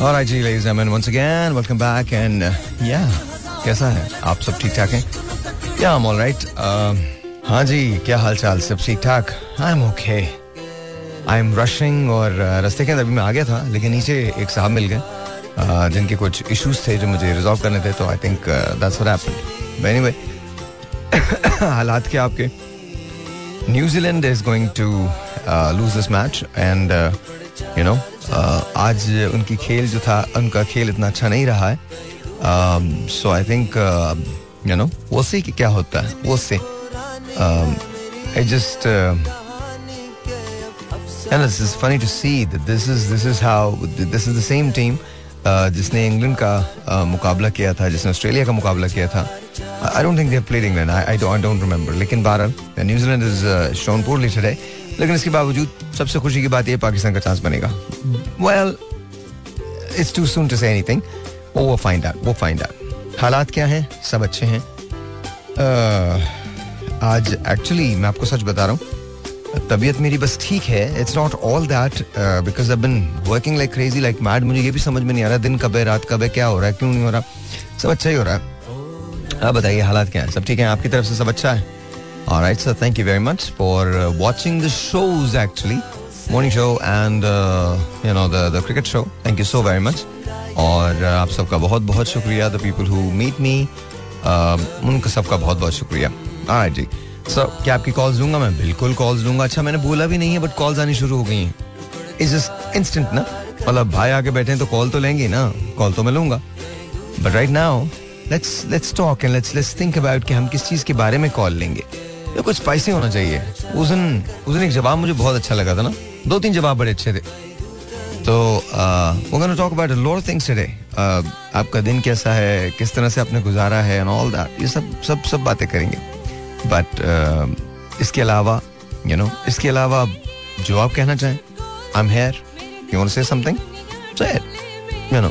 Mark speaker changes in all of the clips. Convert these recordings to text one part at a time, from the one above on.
Speaker 1: Alright ji ladies and gentlemen once again welcome back and uh, कैसा है? आप सब ठीक ठाक हैं या all right. Uh, हाँ जी क्या हाल चाल सब ठीक ठाक I am okay I am rushing और uh, रास्ते के अंदर अभी मैं आ गया था लेकिन नीचे एक साहब मिल गए uh, जिनके कुछ इश्यूज़ थे जो मुझे रिजॉल्व करने थे तो I think that's what happened anyway हालात क्या आपके? New Zealand is going to lose this match and you know आज उनकी खेल जो था उनका खेल इतना अच्छा नहीं रहा है। So I think you know वो से कि क्या होता है। वो say I just And this is funny to see that this is this is how this is the same team uh, जिसने इंग्लैंड का uh, मुकाबला किया था जिसने ऑस्ट्रेलिया का मुकाबला किया था। I don't think they played England I don't remember लेकिन बहरहाल New Zealand is shown poorly today लेकिन इसके बावजूद सबसे खुशी की बात यह पाकिस्तान का चांस बनेगा। Well it's too soon to say anything वो फाइंड आउट वो फाइंड आउट हालात क्या हैं? सब अच्छे हैं। आज एक्चुअली मैं आपको सच बता रहा हूँ, तबीयत मेरी बस ठीक है। It's not all that because I been working like crazy like mad मुझे ये भी समझ में नहीं आ रहा, दिन कब है, रात कब है, क्या हो रहा है, क्यों नहीं हो रहा? सब अच्छा ही हो रहा है। आप बताइए, हालात क्या है? सब ठीक है? आपकी तरफ़ से सब अच्छा है? All right, so thank you very much for uh, watching the shows actually. Morning show and uh, you know the the cricket show. Thank you so very much. और uh, आप सबका बहुत बहुत शुक्रिया the people who meet me उनका सबका बहुत बहुत शुक्रिया। Alright जी। सो so, क्या आपकी कॉल्स दूँगा मैं? बिल्कुल कॉल्स दूँगा। अच्छा मैंने बोला भी नहीं है बट कॉल्स आनी शुरू हो गई हैं। इज़ जस्ट इंस्टेंट ना? मतलब भाई आके बैठे हैं तो कॉल तो लेंगे ना? कॉल तो मैं लूँगा। But right now let's let's talk and let's let's think about कि हम किस चीज़ के बारे में कॉल लेंगे। ये कुछ स्पाइसी होना चाहिए। उस दिन उस दिन एक जवाब मुझे बहुत अच्छा लगा था ना। दो तीन जवाब बड़े अच्छे थे। तो वो gonna talk about lot things today आपका दिन कैसा है? किस तरह से आपने गुजारा है? एंड ऑल दैट ये सब सब सब बातें करेंगे। बट uh, इसके अलावा यू you नो know, इसके अलावा जो आप कहना चाहें। I am here you say something you know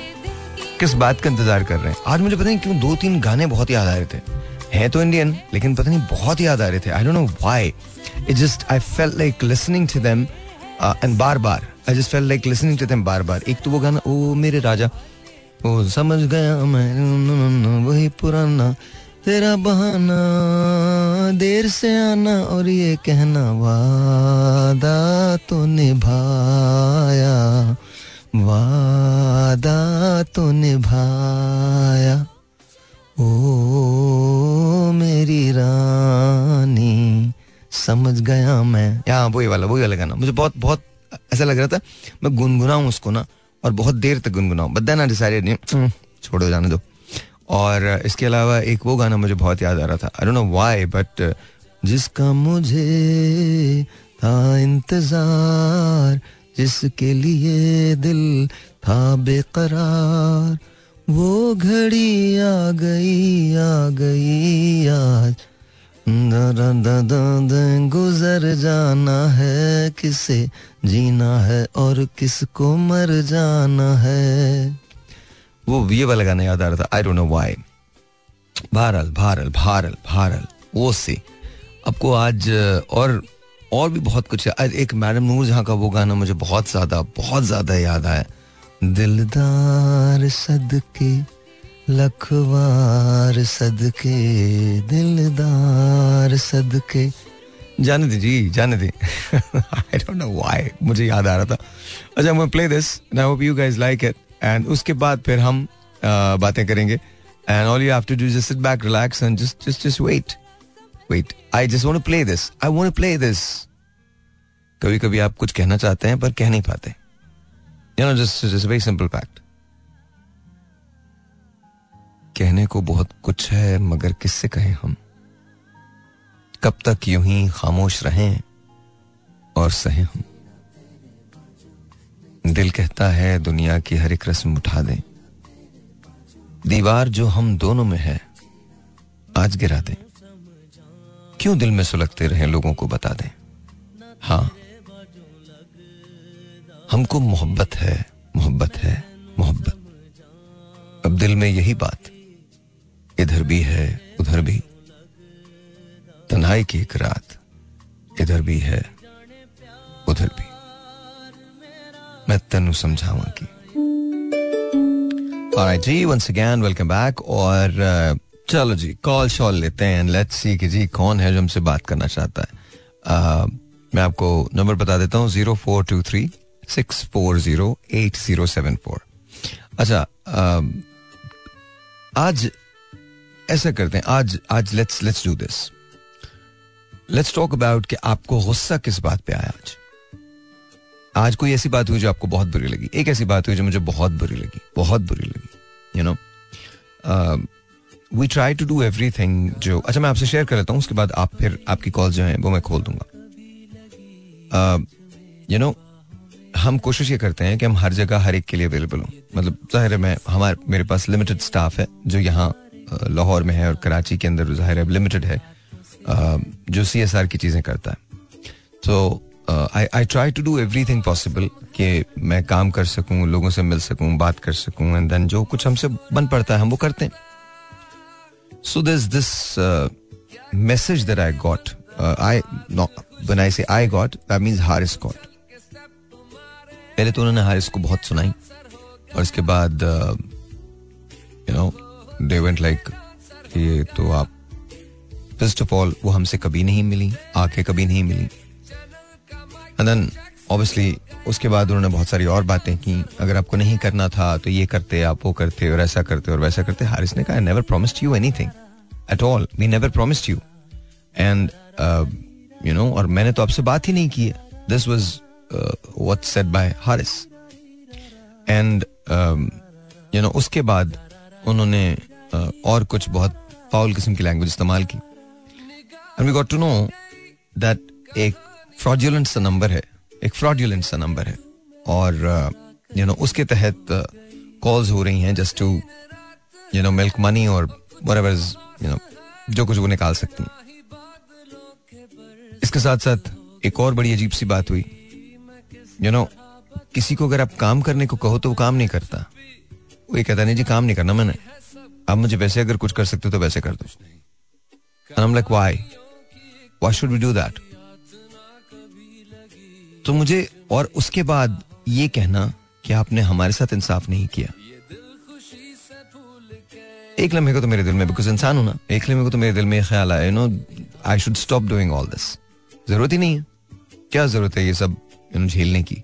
Speaker 1: किस बात का इंतज़ार कर रहे हैं? आज मुझे पता नहीं क्यों दो तीन गाने बहुत याद आ रहे थे। हैं तो इंडियन लेकिन पता नहीं, बहुत याद आ रहे थे। I don't know why it just I felt like listening to them and bar bar. I just felt like listening to them बार बार। एक तो वो गाना, ओ मेरे राजा वो समझ गया मैं वही पुराना, तेरा बहाना, देर से आना, और ये कहना, वादा तो निभाया, वादा तो निभाया। ओ मेरी रानी। समझ गया मैं। यहाँ वही वाला वही वाला गाना। मुझे बहुत बहुत ऐसा लग रहा था मैं गुनगुनाऊं उसको ना और बहुत देर तक गुनगुनाऊं। बट देन आई डिसाइडेड छोड़ो जाने दो। और इसके अलावा एक वो गाना मुझे बहुत याद आ रहा था। I don't know why but जिसका मुझे था इंतज़ार जिसके लिए दिल था बेकरार वो घड़ी आ गई आ गई आज। गुजर जाना है, किसे जीना है और किसको मर जाना है। वो ये वाला गाना याद आ रहा था आई डोंट नो व्हाई भारल भारल भारल भारल, वो से। आपको आज, और और भी बहुत कुछ है। एक मैडम नूर जहाँ का वो गाना मुझे बहुत ज़्यादा बहुत ज़्यादा याद आया। दिलदार सदके, लखवार सदके, दिलदार सदके। जाने दे जी जाने दे आई डोंट नो व्हाई मुझे याद आ रहा था। अच्छा मैं play this I hope you guys like it and उसके बाद फिर हम बातें करेंगे। And all you have to do just sit back relax and just just just wait wait I just want to play this I want to play this कभी कभी आप कुछ कहना चाहते हैं, पर कह नहीं पाते। You know just just very simple fact कहने को बहुत कुछ है, मगर किससे कहें हम? कब तक यूँ ही खामोश रहें और सहे हम? दिल कहता है, दुनिया की हर एक रस्म उठा दें। दीवार जो हम दोनों में है, आज गिरा दें। क्यों दिल में सुलगते रहे, लोगों को बता दें? हाँ हमको मोहब्बत है मोहब्बत है मोहब्बत। अब दिल में यही बात इधर भी है उधर भी। तन्हाई की एक रात इधर भी है उधर भी। मैं तेन समझावा की। जी once again welcome back और चलो जी कॉल शॉल लेते हैं। लेट्स सी कि जी कौन है जो हमसे बात करना चाहता है। uh, मैं आपको नंबर बता देता हूँ zero four two three six four zero eight zero seven four अच्छा uh, आज ऐसा करते हैं आज आज let's let's do this let's talk about कि आपको गुस्सा किस बात पे आया आज? आज कोई ऐसी बात हुई जो आपको बहुत बुरी लगी? एक ऐसी बात हुई जो मुझे बहुत बुरी लगी बहुत बुरी लगी you know we try to do everything जो अच्छा मैं आपसे शेयर कर लेता हूँ उसके बाद आप फिर आपकी कॉल जो है वो मैं खोल दूँगा। यू uh, नो हम कोशिश ये करते हैं कि हम हर जगह, हर एक के लिए अवेलेबल हों। मतलब ज़ाहिर है मैं, हमारे, मेरे पास लिमिटेड स्टाफ है, जो यहाँ लाहौर में है और कराची के अंदर ज़ाहिर है लिमिटेड है जो सी एस आर की चीज़ें करता है। तो I I try to do everything possible कि मैं काम कर सकूँ, लोगों से मिल सकूँ, बात कर सकूँ एंड देन जो कुछ हमसे बन पड़ता है, हम वो करते हैं। So this this message that I got I when I say I got that means Haris got पहले तो उन्होंने हारिस को बहुत सुनाई और इसके बाद you know they went like ये तो आप फ़र्स्ट ऑफ़ ऑल वो हमसे कभी नहीं मिली आके कभी नहीं मिली। एंड देन ऑब्वियसली उसके बाद उन्होंने बहुत सारी और बातें की। अगर आपको नहीं करना था तो ये करते, आप वो करते और ऐसा करते और वैसा करते। हारिस ने कहा never promised you anything at all we never promised you and you know और मैंने तो आपसे बात ही नहीं की है। This was what said by Haris and you know उसके बाद उन्होंने uh, और कुछ बहुत फाउल किस्म की लैंग्वेज इस्तेमाल की and we got to know that एक फ्रॉड्यूलेंट सा नंबर है एक फ्रॉड्यूलेंट सा नंबर है और यू नो उसके तहत कॉल्स हो रही हैं just to you know milk money और यू नो जो कुछ वो निकाल सकती हैं इसके साथ साथ एक और बड़ी अजीब सी बात हुई यू नो किसी को अगर आप काम करने को कहो तो वो काम नहीं करता। वो ये कहता नहीं जी, काम नहीं करना मैंने। आप मुझे वैसे अगर कुछ कर सकते हो तो वैसे कर दो। Like should we do that तो मुझे और उसके बाद ये कहना कि आपने हमारे साथ इंसाफ नहीं किया। एक लम्हे को तो मेरे दिल में बिकॉज़ इंसान हूँ ना, एक लम्हे को तो मेरे दिल में ख्याल आया you know I should stop doing all this ज़रूरत ही नहीं है। क्या ज़रूरत है ये सब? झेलने की।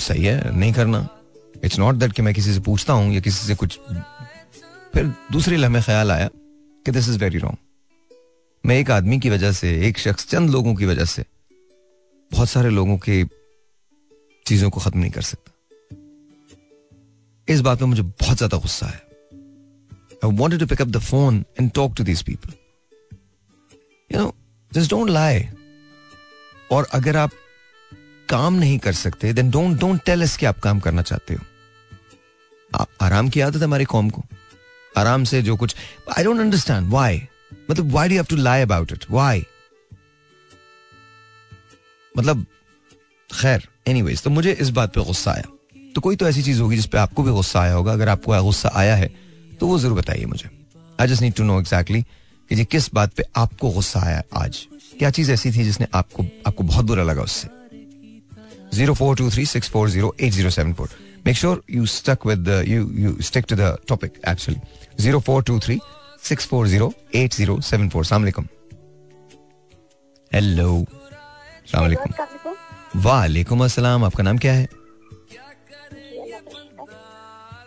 Speaker 1: सही है, नहीं करना। इट्स नॉट दैट कि मैं किसी से पूछता हूँ या किसी से कुछ। फिर दूसरे लम्हे ख्याल आया कि दिस इज़ वेरी रॉन्ग मैं एक आदमी की वजह से, एक शख्स चंद लोगों की वजह से बहुत सारे लोगों के चीज़ों को खत्म नहीं कर सकता। इस बात में मुझे बहुत ज़्यादा गुस्सा है I wanted to pick up the phone and talk to these people you know just don't lie और अगर आप काम नहीं कर सकते then don't don't tell us कि आप काम करना चाहते हो। आप आराम की आदत हमारी कौम को। आराम से जो कुछ आई डोंट अंडरस्टैंड वाई मतलब why do have to lie about it why मतलब खैर एनीवेज तो मुझे इस बात पे गुस्सा आया। तो कोई तो ऐसी चीज़ होगी जिसपे आपको भी गुस्सा आया होगा। अगर आपको गुस्सा आया है तो वो ज़रूर बताइए मुझे। I just need to know exactly कि जी किस बात पे आपको गुस्सा आया आज? क्या चीज़ ऐसी थी जिसने आपको आपको बहुत बुरा लगा उससे? Zero four two three six four zero eight zero seven four make sure you stuck with you you stick to the topic actually zero four two three six four zero eight zero seven four सलामकुम hello वालेकुम अस्सलाम आपका नाम क्या है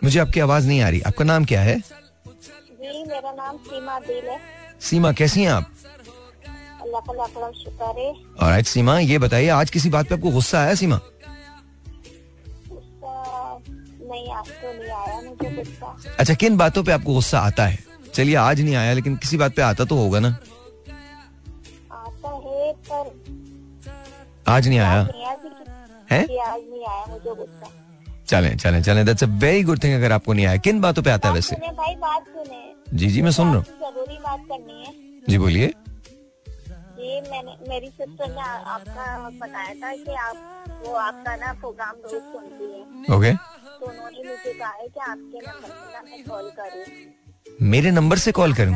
Speaker 1: मुझे आपकी आवाज़ नहीं आ रही आपका नाम क्या है
Speaker 2: जी मेरा नाम सीमा दिल है।
Speaker 1: सीमा कैसी हैं आप?
Speaker 2: अल्लाह का शुक्र है।
Speaker 1: सीमा ये बताइए आज किसी बात पे आपको गुस्सा आया सीमा?
Speaker 2: नहीं आज तो नहीं आया मुझे गुस्सा।
Speaker 1: अच्छा किन बातों पे आपको गुस्सा आता है? चलिए आज नहीं आया लेकिन किसी बात पे आता तो होगा ना।
Speaker 2: आता है पर
Speaker 1: आज नहीं आया? है? चले चले चले that's a very good thing अगर आपको नहीं आया। किन बातों पे आता है वैसे?
Speaker 2: भाई बात सुने।
Speaker 1: जी जी मैं सुन रहा हूँ।
Speaker 2: ज़रूरी बात करनी है।
Speaker 1: जी बोलिए।
Speaker 2: जी मैंने मेरी सिस्टर ने आपका बताया था कि आप वो आपका ना प्रोग्राम रोज सुनती है।
Speaker 1: ओके
Speaker 2: तो उन्होंने मुझे कहा है कि आपके नंबर से ना मैं कॉल करूँ।
Speaker 1: मेरे नंबर से कॉल करूँ?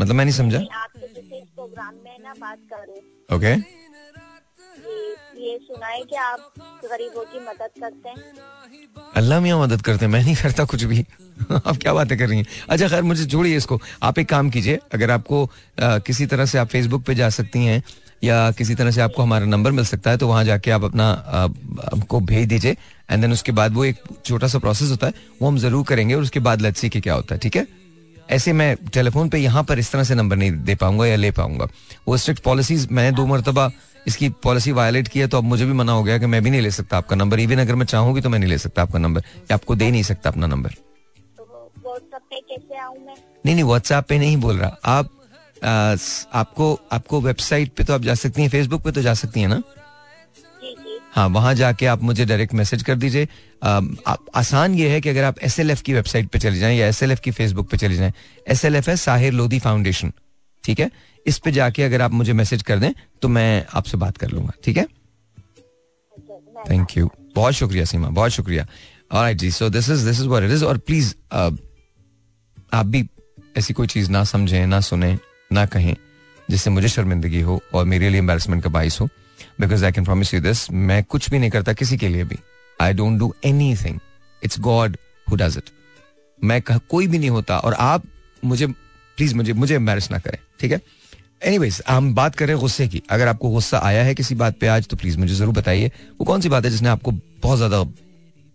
Speaker 1: मतलब मैं नहीं समझा?
Speaker 2: आपके किसी प्रोग्राम में ना बात करूँ।
Speaker 1: ओके
Speaker 2: कि आप गरीबों की मदद करते हैं।
Speaker 1: अल्लाह मियाँ मदद करते हैं। मैं नहीं करता कुछ भी। आप क्या बातें कर रही हैं? अच्छा खैर मुझे जोड़िए इसको। आप एक काम कीजिए अगर आपको आ, किसी तरह से आप फेसबुक पे जा सकती हैं या किसी तरह से आपको हमारा नंबर मिल सकता है तो वहाँ जाके आप अपना हमको भेज दीजिए। एंड देन उसके बाद वो एक छोटा सा प्रोसेस होता है वो हम ज़रूर करेंगे और उसके बाद लेट्स के क्या होता है ठीक है? ऐसे मैं टेलीफोन पे यहाँ पर इस तरह से नंबर नहीं दे पाऊँगा या ले पाऊँगा। वो स्ट्रिक्ट पॉलिसीज़ मैंने दो मरतबा इसकी पॉलिसी वायलेट की है तो अब मुझे भी मना हो गया कि मैं भी नहीं ले सकता आपका नंबर इवन अगर मैं चाहूँगी तो मैं नहीं ले सकता आपका नंबर या आपको दे नहीं सकता अपना नंबर नहीं नहीं व्हाट्सएप पे नहीं बोल रहा। आप आ, आपको आपको वेबसाइट पे तो आप जा सकती हैं फेसबुक पे तो जा सकती हैं ना? हाँ वहाँ जाके आप मुझे डायरेक्ट मैसेज कर दीजिए। आसान ये है कि अगर आप एस एल एफ़ की वेबसाइट पे चले जाएँ या एस एल एफ़ की फेसबुक पे चले जाएँ एस एल एफ़ है साहिर लोधी फाउंडेशन ठीक है? इस पे जाके अगर आप मुझे मैसेज कर दें तो मैं आपसे बात कर लूँगा, ठीक है? थैंक यू बहुत शुक्रिया सीमा, बहुत शुक्रिया। Alright ji so this is this is what it is और प्लीज़ आप भी ऐसी कोई चीज़ ना समझें, ना सुने, ना कहें, जिससे मुझे शर्मिंदगी हो और मेरे लिए एम्बेरसमेंट का बाइस हो। Because I can promise you this मैं कुछ भी नहीं करता किसी के लिए भी। I don't do anything it's God who does it मैं कोई भी नहीं होता और आप मुझे प्लीज़ मुझे मुझे एम्बेरस ना करें, ठीक है? एनीवेज हम बात करें गुस्से की। अगर आपको गुस्सा आया है किसी बात पे आज तो प्लीज़ मुझे ज़रूर बताइए। वो कौन सी बात है जिसने आपको बहुत ज़्यादा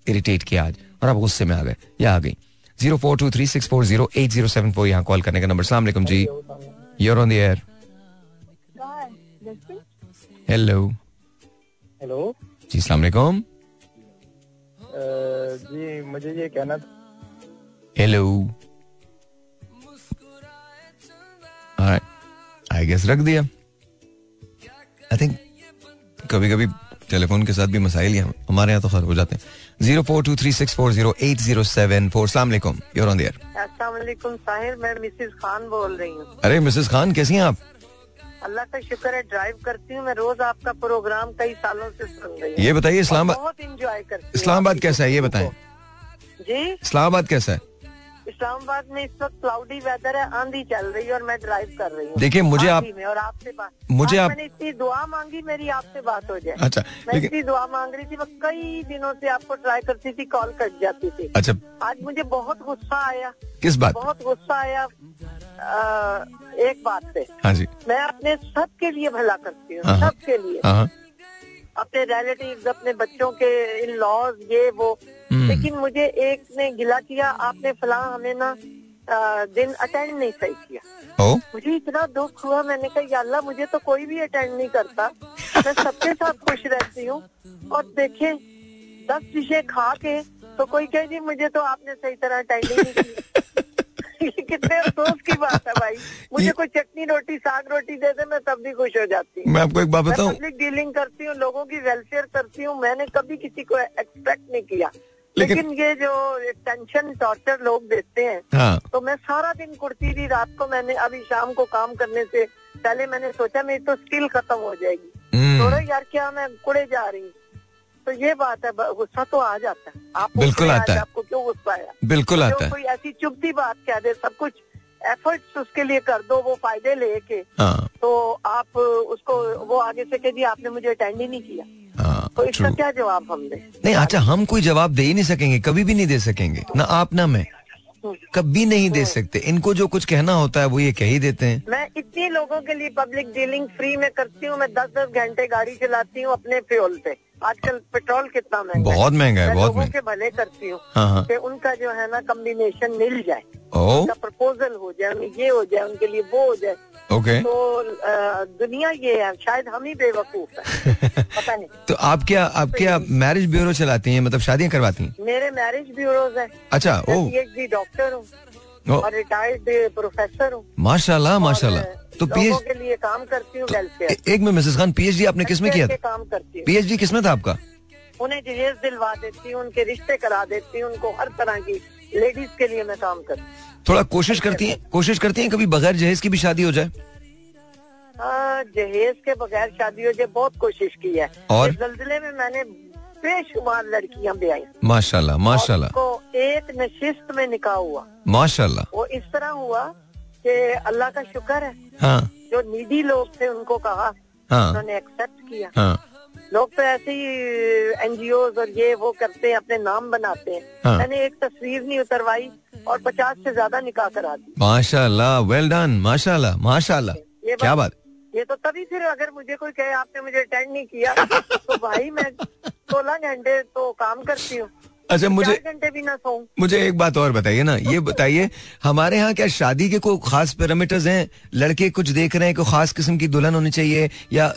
Speaker 1: इरिटेट किया आज? और आप गुस्से में आ गए, या आ गई? Zero four two three six four zero eight zero seven four यहाँ कॉल करने का नंबर सलाम जी। You're on the air hello
Speaker 3: hello
Speaker 1: जी सलाम वालेकुम।
Speaker 3: जी मुझे ये कहना था।
Speaker 1: हेलो आई गेस रख दिया। आई थिंक कभी कभी टेलीफोन के साथ भी मसाइल हैं हमारे यहाँ तो खैर हो जाते हैं। Zero four two three six four zero eight zero seven four सलाम वालेकुम। You're on the air
Speaker 4: Sahir. मैं मिसिस खान बोल रही हूँ।
Speaker 1: अरे मिसेस खान कैसी हैं आप?
Speaker 4: अल्लाह का शुक्र है ड्राइव करती हूँ मैं रोज आपका प्रोग्राम कई सालों से सुन रही हूँ।
Speaker 1: ये बताइए इस्लामाबाद
Speaker 4: बहुत इंजॉय करती
Speaker 1: इस्लामाबाद कैसा है ये बताएँ।
Speaker 4: जी?
Speaker 1: इस्लामाबाद कैसा है?
Speaker 4: इस्लामाबाद में इस वक्त क्लाउडी वेदर है आंधी चल रही है और मैं ड्राइव कर रही हूँ।
Speaker 1: देखिए, मुझे आप-
Speaker 4: में और आपसे बात
Speaker 1: मुझे आप-
Speaker 4: मैंने इतनी दुआ मांगी मेरी आपसे बात हो जाए।
Speaker 1: अच्छा
Speaker 4: मैं इतनी दुआ मांग रही थी मैं कई दिनों से आपको ट्राई करती थी कॉल कट जाती थी।
Speaker 1: अच्छा।
Speaker 4: आज मुझे बहुत गुस्सा आया।
Speaker 1: किस बात?
Speaker 4: बहुत गुस्सा आया। एक बात से
Speaker 1: हाँ जी।
Speaker 4: मैं अपने सब के लिए भला करती हूँ
Speaker 1: हाँ।
Speaker 4: सब के लिए।
Speaker 1: हाँ।
Speaker 4: अपने रिलेटिव्स अपने बच्चों के इन लॉज ये वो।
Speaker 1: हम्म।
Speaker 4: लेकिन मुझे एक ने गिला किया आपने फलां हमें ना दिन अटेंड नहीं सही किया।
Speaker 1: ओ?
Speaker 4: मुझे इतना दुख हुआ मैंने कहा अल्लाह मुझे तो कोई भी अटेंड नहीं करता। मैं सबके साथ खुश रहती हूँ। और देखे दस डिशे खा के तो कोई कहे जी मुझे तो आपने सही तरह अटेंड नहीं किया। कितने अफसोस की बात है भाई। मुझे कोई चटनी रोटी साग रोटी दे दे मैं तब भी खुश हो जाती हूँ।
Speaker 1: मैं आपको एक बात बताऊँ?
Speaker 4: पब्लिक डीलिंग करती हूँ लोगों की वेलफेयर करती हूँ मैंने कभी किसी को एक्सपेक्ट नहीं किया।
Speaker 1: लेकिन-
Speaker 4: लेकिन ये जो टेंशन टॉर्चर लोग देते हैं
Speaker 1: हाँ।
Speaker 4: तो मैं सारा दिन कुर्ती थी रात को मैंने अभी शाम को काम करने से पहले मैंने सोचा मेरी तो स्किल खत्म हो जाएगी।
Speaker 1: हम्म,
Speaker 4: थोड़ा यार क्या मैं कुड़े जा रही हूँ? तो ये बात है गुस्सा तो आ जाता है। आपको
Speaker 1: बिल्कुल आता है।
Speaker 4: आपको क्यों गुस्सा आया?
Speaker 1: बिल्कुल आता है।
Speaker 4: कोई ऐसी चुभती बात कह दे सब कुछ एफर्ट्स उसके लिए कर दो वो फ़ायदे लेके।
Speaker 1: हाँ।
Speaker 4: तो आप उसको वो आगे से कह दिए आपने मुझे अटेंड ही नहीं किया।
Speaker 1: हाँ
Speaker 4: तो इसका क्या जवाब हम दे?
Speaker 1: नहीं अच्छा हम कोई जवाब दे ही नहीं सकेंगे कभी भी नहीं दे सकेंगे। ना आप ना मैं। कभी नहीं दे सकते। इनको जो कुछ कहना होता है वो ये कह ही देते हैं।
Speaker 4: मैं इतने लोगों के लिए पब्लिक डीलिंग फ्री में करती हूँ मैं दस दस घंटे गाड़ी चलाती हूँ अपने फ्यूल पे। आजकल पेट्रोल कितना महँगा
Speaker 1: बहुत महँगा है बहुत महँगा।
Speaker 4: भले करती हूँ
Speaker 1: हाँ हाँ।
Speaker 4: कि उनका जो है ना कम्बिनेशन मिल जाए। उनका प्रपोजल हो जाए ये हो जाए उनके लिए वो हो जाए।
Speaker 1: ओके।
Speaker 4: तो दुनिया ये है शायद हम ही बेवकूफ़ है। पता नहीं।
Speaker 1: तो आप क्या आप क्या मैरिज ब्यूरो चलाती हैं? मतलब शादियाँ करवाती हैं?
Speaker 4: मेरे मैरिज ब्यूरोज है।
Speaker 1: अच्छा ओ।
Speaker 4: डॉक्टर हूँ। और रिटायर्ड प्रोफेसर हूँ।
Speaker 1: माशाल्लाह माशाल्लाह। तो पीएच
Speaker 4: के लिए काम करती हूँ
Speaker 1: ए- एक में मिसेस खान पीएचडी आपने किसमें किया था?
Speaker 4: काम करती
Speaker 1: पीएचडी किसमें था आपका?
Speaker 4: उन्हें जहेज दिलवा देती हूँ उनके रिश्ते करा देती हूँ उनको हर तरह की लेडीज़ के लिए मैं काम करती हूँ।
Speaker 1: थोड़ा कोशिश करती है कोशिश करती है कभी बगैर जहेज की भी शादी हो जाए?
Speaker 4: हाँ, जहेज के बगैर शादी हो जाए बहुत कोशिश की है।
Speaker 1: और?
Speaker 4: इस जल्जले में मैंने बेशुमार लड़कियाँ ब्याई
Speaker 1: माशाल्लाह माशाल्लाह।
Speaker 4: को एक नशिस्त में निकाह हुआ।
Speaker 1: माशाल्लाह।
Speaker 4: वो इस तरह हुआ कि अल्लाह का शुक्र है।
Speaker 1: हाँ।
Speaker 4: जो नीडी लोग थे उनको कहा
Speaker 1: हाँ।
Speaker 4: उन्होंने एक्सेप्ट किया।
Speaker 1: हाँ।
Speaker 4: लोग तो ऐसे ही एनजीओ और ये वो करते हैं अपने नाम बनाते हैं।
Speaker 1: हाँ।
Speaker 4: मैंने एक तस्वीर नहीं उतरवाई और पचास से ज़्यादा निकाह करा दी।
Speaker 1: माशाल्लाह वेल डन माशाल्लाह माशाल्लाह। क्या बात
Speaker 4: ये तो तभी फिर अगर मुझे कोई कहे आपने मुझे अटेंड नहीं किया तो भाई मैं घंटे तो काम करती हूँ।
Speaker 1: अच्छा मुझे
Speaker 4: घंटे भी ना सो
Speaker 1: मुझे एक बात और बताइए ना ये बताइए हमारे यहाँ क्या शादी के कोई खास पैरामीटर्स हैं? लड़के कुछ देख रहे हैं कोई खास किस्म की दुल्हन होनी चाहिए या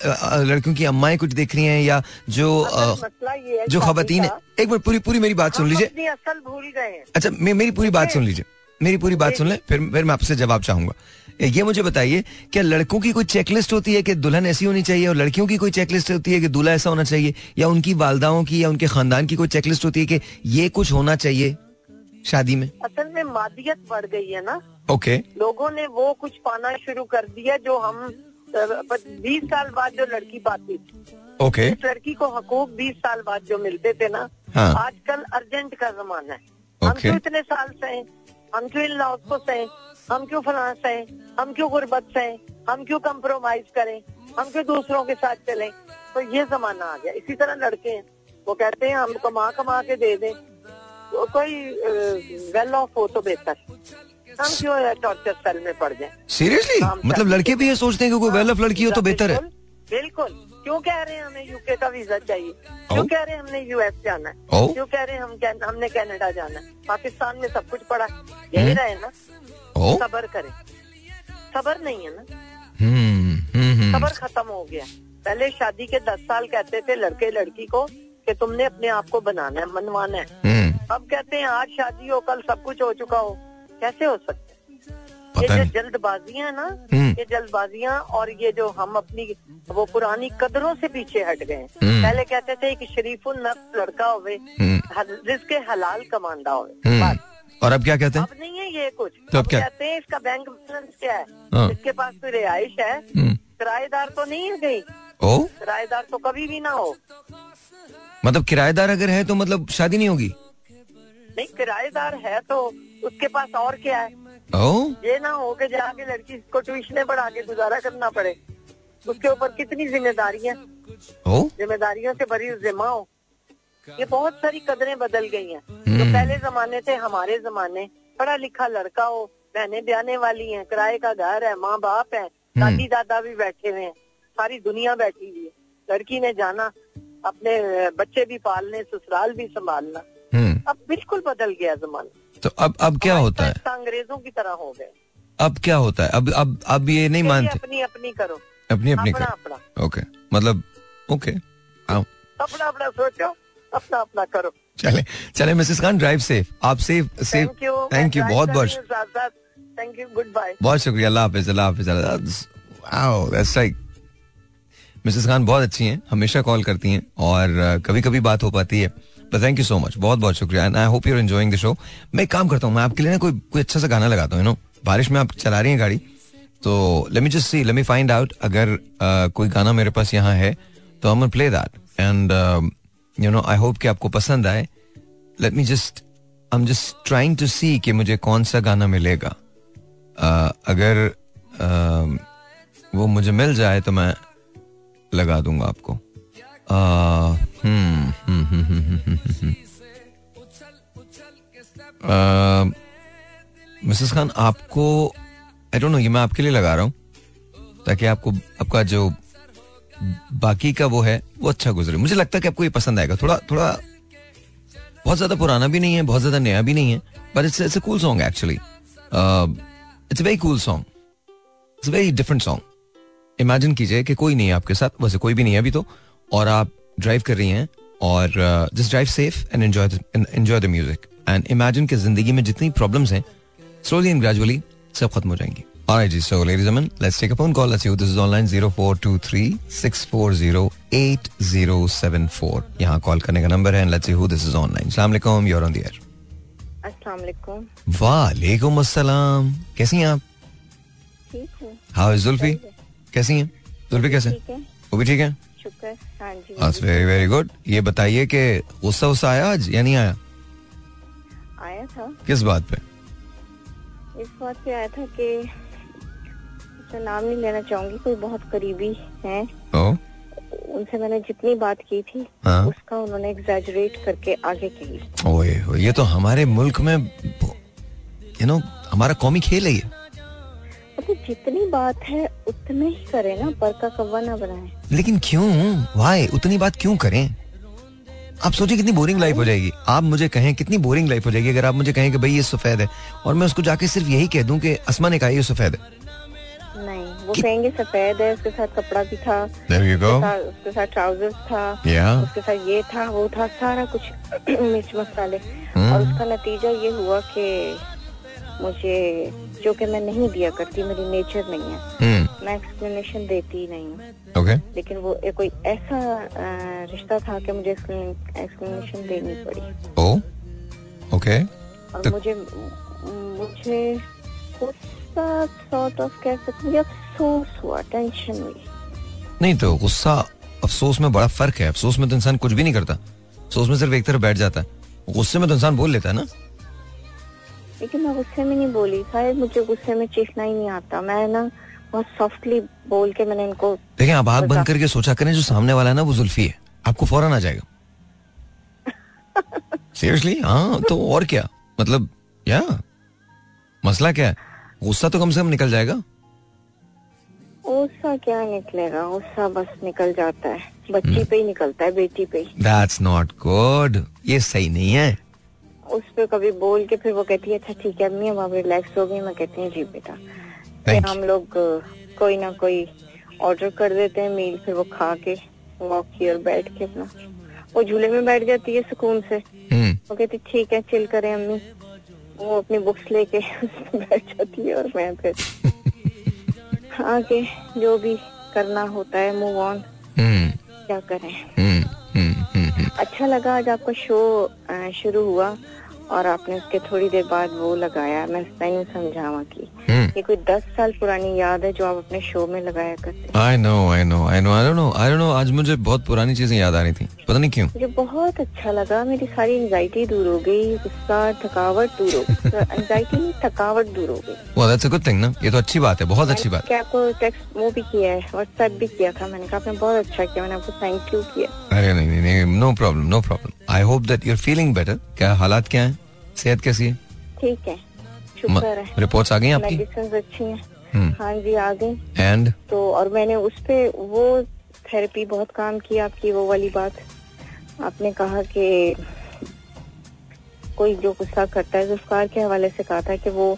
Speaker 1: लड़कियों की अम्माएँ कुछ देख रही हैं या जो
Speaker 4: है
Speaker 1: जो खवतीन है? एक बार पूरी पूरी मेरी बात सुन लीजिए।
Speaker 4: असल भूल गए
Speaker 1: अच्छा मेरी पूरी बात सुन लीजिए। मेरी पूरी बात सुन ले फिर फिर मैं आपसे जवाब चाहूँगा। ये मुझे बताइए क्या लड़कों की कोई चेकलिस्ट होती है कि दुल्हन ऐसी होनी चाहिए और लड़कियों की कोई चेकलिस्ट होती है कि दूल्हा ऐसा होना चाहिए या उनकी वालदाओं की या उनके खानदान की कोई चेकलिस्ट होती है कि ये कुछ होना चाहिए शादी में?
Speaker 4: असल में मादियत बढ़ गई है ना।
Speaker 1: ओके।
Speaker 4: लोगों ने वो कुछ पाना शुरू कर दिया जो हम बीस साल बाद जो लड़की पाती थी।
Speaker 1: ओके।
Speaker 4: इस लड़की को हकूक बीस साल बाद जो मिलते थे ना
Speaker 1: हाँ।
Speaker 4: आजकल अर्जेंट का जमाना है। हम
Speaker 1: ओके।
Speaker 4: क्यों इतने साल सहे हम क्यों इन लॉस को सहे? हम क्यों फलां सहे? हम क्यों गुर्बत सहे? हम क्यों कंप्रोमाइज करें? हम क्यों दूसरों के साथ चलें? तो ये जमाना आ गया। इसी तरह लड़के हैं। वो कहते हैं हम कमा कमा के दे दें। तो कोई वेल ऑफ़ हो तो बेहतर। हम क्यों टॉर्चर सेल में पड़ जाए?
Speaker 1: सीरियसली मतलब लड़के भी ये सोचते हैं कि कोई वेल ऑफ़ लड़की हो तो बेहतर है।
Speaker 4: बिल्कुल। क्यों कह रहे हैं हमें यूके का वीज़ा चाहिए? क्यों कह रहे हैं हमने यूएस जाना। है? क्यों कह रहे हैं हम कैन- हमने कनाडा जाना है? पाकिस्तान में सब कुछ पड़ा यही
Speaker 1: हम्म।
Speaker 4: रहे ना? सबर करें। सबर नहीं है ना?
Speaker 1: हम्म हम्म
Speaker 4: सबर खत्म हो गया पहले शादी के दस साल कहते थे लड़के लड़की को कि तुमने अपने आप को बनाना है मनवाना है। अब कहते हैं आज शादी हो कल सब कुछ हो चुका हो। कैसे हो सकता है ये
Speaker 1: पता
Speaker 4: जो जल्दबाजियाँ है ना
Speaker 1: हम्म।
Speaker 4: ये जल्दबाजियाँ और ये जो हम अपनी वो पुरानी कदरों से पीछे हट गए
Speaker 1: हम्म।
Speaker 4: पहले कहते थे कि शरीफुल नफ्स लड़का होवे
Speaker 1: हम्म,
Speaker 4: जिसके हलाल कमांडा होवे।
Speaker 1: और अब क्या कहते हैं?
Speaker 4: अब नहीं है ये कुछ।
Speaker 1: तो अब क्या?
Speaker 4: कहते हैं इसका बैंक बैलेंस क्या है?
Speaker 1: हाँ।
Speaker 4: इसके पास कोई रिहाइश है? किराएदार तो नहीं है कहीं। किराएदार तो कभी भी ना हो।
Speaker 1: मतलब किराएदार अगर है तो मतलब शादी नहीं होगी?
Speaker 4: नहीं किराएदार है तो उसके पास और क्या है?
Speaker 1: ओ
Speaker 4: ये ना हो कि जाके लड़की को ट्यूशने पढ़ा के गुजारा करना पड़े। उसके ऊपर कितनी जिम्मेदारियाँ
Speaker 1: ओ
Speaker 4: जिम्मेदारियों से भरी जिम्मा हो। ये बहुत सारी कदरें बदल गई हैं। जो पहले जमाने थे हमारे जमाने। पढ़ा लिखा लड़का हो बहने ब्याने वाली हैं किराए का घर है माँ बाप है दादी दादा भी बैठे हुए हैं। सारी दुनिया बैठी हुई है। लड़की ने जाना अपने बच्चे भी पालने ससुराल भी संभालना।
Speaker 1: हम्म
Speaker 4: अब बिल्कुल बदल गया जमाना।
Speaker 1: तो अब अब क्या होता है?
Speaker 4: अंग्रेज़ों की तरह हो गए।
Speaker 1: अब क्या होता है? अब अब अब ये नहीं मानते।
Speaker 4: अपनी अपनी करो।
Speaker 1: अपनी अपनी कर। ओके। मतलब ओके।
Speaker 4: अपना अपना सोचो। अपना अपना करो।
Speaker 1: चले चले मिसेस खान ड्राइव सेफ़। आप safe safe.
Speaker 4: Thank you
Speaker 1: thank you बहुत बहुत
Speaker 4: थैंक यू गुड बाय
Speaker 1: बहुत शुक्रिया। अल्लाह हाफिज अल्लाह हाफिज। Wow that's like Mrs Khan बहुत अच्छी हैं। हमेशा कॉल करती हैं और कभी कभी बात हो पाती है। थैंक यू सो मच बहुत बहुत शुक्रिया. And I hope you are enjoying the show मैं काम करता हूँ मैं आपके लिए ना कोई कोई अच्छा सा गाना लगाता हूँ यू नो बारिश में आप चला रही हैं गाड़ी तो let me just see let me find out अगर कोई गाना मेरे पास यहाँ है तो I play that and you know I hope कि आपको पसंद आए. Let me just I am just trying to see कि मुझे कौन सा गाना मिलेगा. अगर uh, वो मुझे मिल जाए तो मैं लगा दूँगा आपको. मिसेस खान आपको आई डोंट नो ये मैं आपके लिए लगा रहा हूँ, ताकि आपको, आपका जो बाकी का वो है, वो अच्छा गुजरे। मुझे लगता है कि आपको ये पसंद आएगा। थोड़ा थोड़ा, बहुत ज़्यादा पुराना भी नहीं है, बहुत ज़्यादा नया भी नहीं है but it's it's a cool song actually it's very cool song it's very different song imagine कीजिए कि कोई नहीं है आपके साथ, वैसे कोई भी नहीं है अभी तो और आप ड्राइव कर रही हैं, और just drive safe and enjoy enjoy the music and imagine कि ज़िंदगी में जितनी प्रॉब्लम्स हैं स्लोली एंड ग्रेजुअली सब खत्म हो जाएँगी। Alright, ji, so ladies and gentlemen, let's take a phone call. Let's see who this is online. 0423-640-8074. यहाँ कॉल करने का नंबर है and let's see who this is online. Assalamu alaikum, you're on the air.
Speaker 2: अस्सलाम वालेकुम
Speaker 1: वालेकुम अस्सलाम कैसी हैं आप?
Speaker 2: ठीक हूँ।
Speaker 1: हाउ इज़ जुल्फी कैसी हैं? जुल्फी कैसे?
Speaker 2: ठीक है।
Speaker 1: वो भी ठीक है?
Speaker 2: शुक्र। हाँ जी
Speaker 1: बस वेरी वेरी गुड ये बताइए कि गुस्सा गुस्सा आया आज या नहीं आया?
Speaker 2: था।
Speaker 1: किस बात पे?
Speaker 2: इस बात पे आया था कि उसका नाम नहीं लेना चाहूँगी कोई बहुत करीबी है।
Speaker 1: ओ?
Speaker 2: उनसे मैंने जितनी बात की थी
Speaker 1: हाँ।
Speaker 2: उसका उन्होंने एग्जैजरेट करके आगे कही
Speaker 1: ओए ओए, ये तो हमारे मुल्क में यू नो हमारा कौमी खेल है ये।
Speaker 2: मतलब जितनी बात है उतने ही करे ना पर का कव्वा ना बनाए।
Speaker 1: लेकिन क्यों? वाई उतनी बात क्यों करें? आप सोचिए कितनी बोरिंग लाइफ हो जाएगी आप मुझे कहें कितनी बोरिंग लाइफ हो जाएगी अगर आप मुझे कहें कि भाई ये सफ़ेद है और मैं उसको जाके सिर्फ़ यही कह दूँ कि असमा ने कहा ये सफ़ेद है
Speaker 2: नहीं वो कहेंगे सफ़ेद है उसके साथ कपड़ा भी था
Speaker 1: There you go.
Speaker 2: उसके साथ, ट्राउज़र ट्राउजर्स था
Speaker 1: Yeah.
Speaker 2: उसके साथ ये था वो था सारा कुछ मिर्च मसाले
Speaker 1: हम्म।
Speaker 2: और उसका नतीजा ये हुआ कि मुझे जो कि मैं नहीं दिया करती मेरी नेचर नहीं है।
Speaker 1: हम्म।
Speaker 2: मैं एक्सप्लेनेशन देती नहीं हूँ।
Speaker 1: ओके
Speaker 2: लेकिन वो एक कोई ऐसा रिश्ता था कि मुझे एक्सप्लेनेशन देनी पड़ी।
Speaker 1: ओ ओके
Speaker 2: और
Speaker 1: तो-
Speaker 2: मुझे मुझे गुस्सा सॉर्ट ऑफ़ कह सकते अफसोस हुआ टेंशन हुई।
Speaker 1: नहीं तो गुस्सा अफसोस में बड़ा फ़र्क है। अफसोस में तो इंसान कुछ भी नहीं करता। अफसोस में सिर्फ़ एक तरफ़ बैठ जाता है। गुस्से में तो इंसान बोल लेता है ना।
Speaker 2: लेकिन मैं गुस्से में नहीं बोली शायद मुझे गुस्से में चीखना ही नहीं आता। मैं ना बहुत सॉफ्टली बोल के मैंने इनको
Speaker 1: देखें आप आग बंद करके सोचा करें जो सामने वाला है ना वो जुल्फी है। आपको फ़ौरन आ जाएगा। सीरियसली हाँ तो और क्या? मतलब या? मसला क्या है? गुस्सा तो कम से कम निकल जाएगा।
Speaker 2: गुस्सा क्या निकलेगा? गुस्सा बस निकल जाता है। बच्ची पे ही निकलता है बेटी पे ही।
Speaker 1: दैट्स नॉट गुड ये सही नहीं है।
Speaker 2: उस पे कभी बोल के फिर वो कहती है अच्छा ठीक है अम्मी हम अब रिलैक्स हो गई मैं कहती हूँ जी बेटा। फिर हम लोग कोई ना कोई ऑर्डर कर देते हैं मील फिर वो खा के वॉक की और बैठ के अपना। वो झूले में बैठ जाती है सुकून से।
Speaker 1: हम्म।
Speaker 2: वो कहती ठीक है चिल करें अम्मी। वो अपनी बुक्स लेके बैठ जाती है और मैं फिर आगे जो भी करना होता है मूव ऑन
Speaker 1: हम्म।
Speaker 2: क्या करें?
Speaker 1: हम्म।
Speaker 2: अच्छा लगा आज आपका शो शुरू हुआ। और आपने उसके थोड़ी देर बाद वो लगाया मैं नहीं समझावा की ये कोई दस साल पुरानी याद है जो आप अपने शो में लगाया करते
Speaker 1: I know I know I know I don't know I don't know आज मुझे बहुत पुरानी चीज़ें याद आ रही थी पता नहीं क्यों।
Speaker 2: मुझे बहुत अच्छा लगा मेरी सारी एंजाइटी दूर हो गई गुस्सा थकावट दूर हो गई एंजाइटी नहीं थकावट दूर हो गई।
Speaker 1: वो दैट्स अ गुड थिंग ना ये तो अच्छी बात है बहुत अच्छी बात।
Speaker 2: मैंने आपको टेक्स्ट वो भी किया है व्हाट्सएप भी किया था मैंने कहा आपने बहुत अच्छा किया मैंने आपको थैंक यू किया।
Speaker 1: अरे नहीं नहीं no problem no problem I hope that you are feeling better क्या हालात क्या है? सेहत कैसी है?
Speaker 2: ठीक है। शुक्र है।
Speaker 1: रिपोर्ट्स आ गई आपकी?
Speaker 2: मेडिसिन अच्छी हैं।
Speaker 1: हम्म।
Speaker 2: हाँ जी आ गई।
Speaker 1: एंड
Speaker 2: तो और मैंने उस पे वो थेरेपी बहुत काम की आपकी वो वाली बात। आपने कहा कि कोई जो गुस्सा करता है जुल्फकार के हवाले से कहा था कि वो